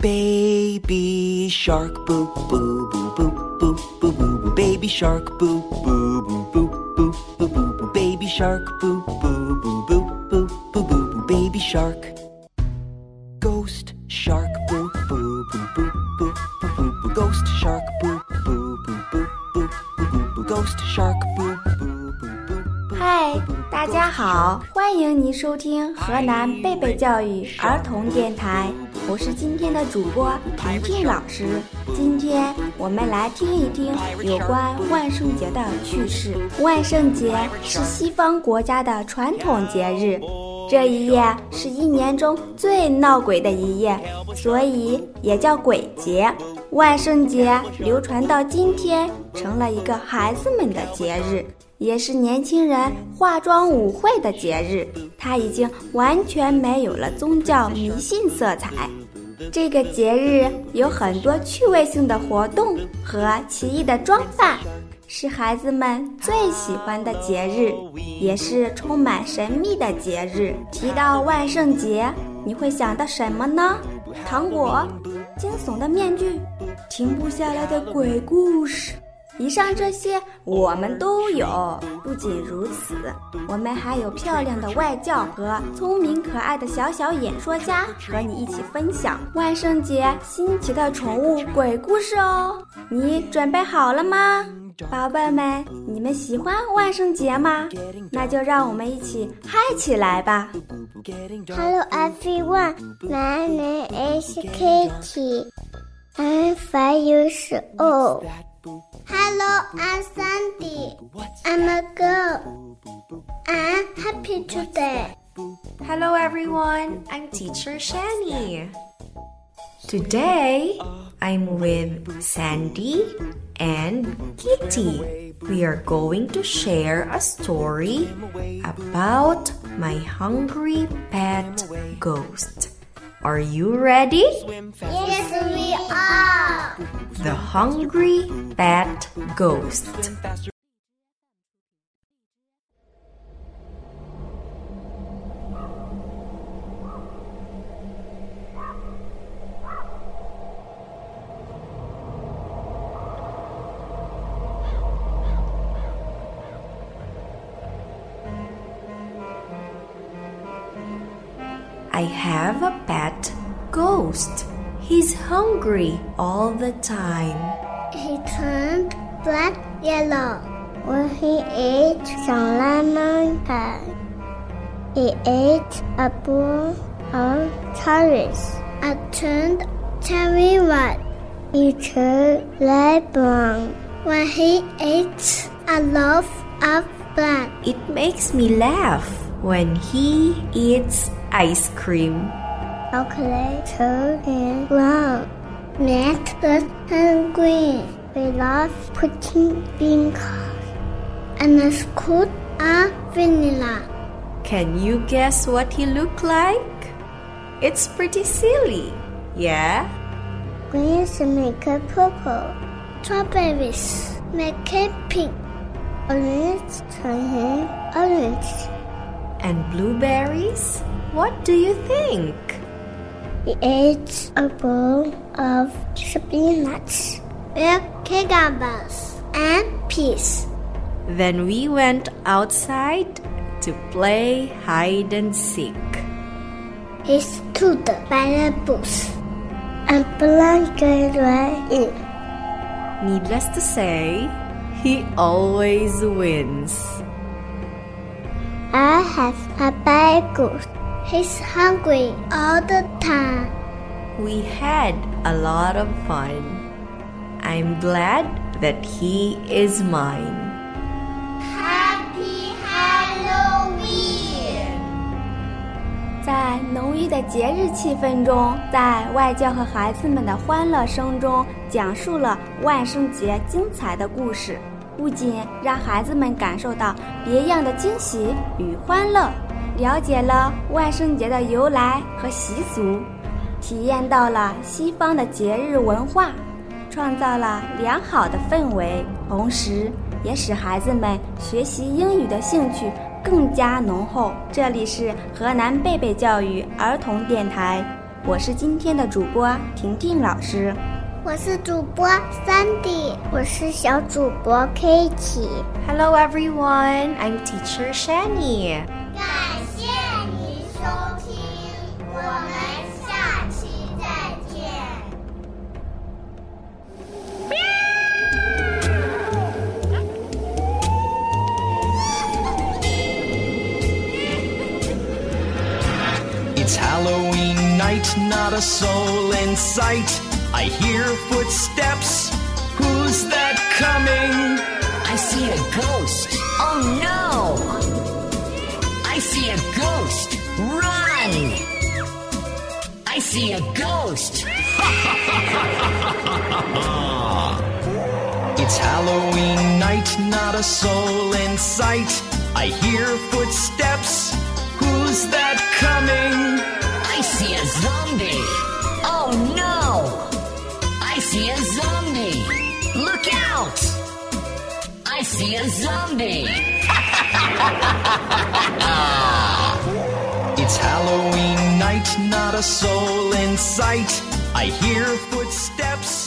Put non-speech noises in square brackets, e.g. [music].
Baby shark, boo boo boo boo boo boo boo boo. Baby shark, boo boo boo boo boo boo boo boo. Baby shark, boo boo boo boo boo boo boo boo. Baby shark. Ghost shark, boo boo boo boo boo boo boo. Ghost shark, boo boo boo boo boo boo. Ghost shark, 大家好，欢迎您收听河南贝贝教育儿童电台，我是今天的主播婷婷老师。今天我们来听一听有关万圣节的趣事。万圣节是西方国家的传统节日，这一夜是一年中最闹鬼的一夜，所以也叫鬼节。万圣节流传到今天，成了一个孩子们的节日。也是年轻人化妆舞会的节日，它已经完全没有了宗教迷信色彩。这个节日有很多趣味性的活动和奇异的装扮，是孩子们最喜欢的节日，也是充满神秘的节日。提到万圣节，你会想到什么呢？糖果、惊悚的面具、停不下来的鬼故事。以上这些我们都有。不仅如此，我们还有漂亮的外教和聪明可爱的小小演说家，和你一起分享万圣节新奇的宠物鬼故事哦。你准备好了吗，宝贝们？你们喜欢万圣节吗？那就让我们一起嗨起来吧！Hello everyone, my name is Katie. I'm five years old. Hello, I'm Sandy. I'm a girl. I'm happy today. Hello everyone, I'm teacher Shenie. Today, I'm with Sandy and Kitty. We are going to share a story about my hungry pet ghost. Are you ready? Yes, we are. The Hungry Pet Ghost. I have a pet ghost. He's hungry all the time. He turned black yellow when he ate some lemon pie. He ate a bowl of cherries. I turned cherry white. He turned light brown when he ate a loaf of bread. It makes me laugh when he eats ice cream. Chocolate turned him brown. Next, and green. We love putting bean curd and a scoop of vanilla. Can you guess what he looked like? It's pretty silly, yeah? Greens make it purple. Strawberries make it pink. Orange turn him orange. And blueberries? What do you think? He ate a bowl of spinach with cucumbers and peas. Then we went outside to play hide and seek. He stood by the bush and blundered right in. Needless to say, he always wins. I have a bad goose. He's hungry all the time. We had a lot of fun. I'm glad that he is mine. Happy Halloween! 在浓郁的节日气氛中，在外教和孩子们的欢乐声中，讲述了万圣节精彩的故事，不仅让孩子们感受到别样的惊喜与欢乐，了解了万圣节的由来和习俗，体验到了西方的节日文化，创造了良好的氛围，同时也使孩子们学习英语的兴趣更加浓厚。这里是河南贝贝教育儿童电台，我是今天的主播婷婷老师。我是主播 Sandy，我是小主播 Kitty。Hello everyone, I'm teacher Shani. It's Halloween night, not a soul in sight. I hear footsteps. Who's that coming? I see a ghost. Oh no! I see a ghost. Run! I see a ghost. [laughs] It's Halloween night, not a soul in sight. I hear footsteps. Who's that coming? I see a zombie. Oh no! I see a zombie. Look out! I see a zombie. [laughs] It's Halloween night, not a soul in sight. I hear footsteps.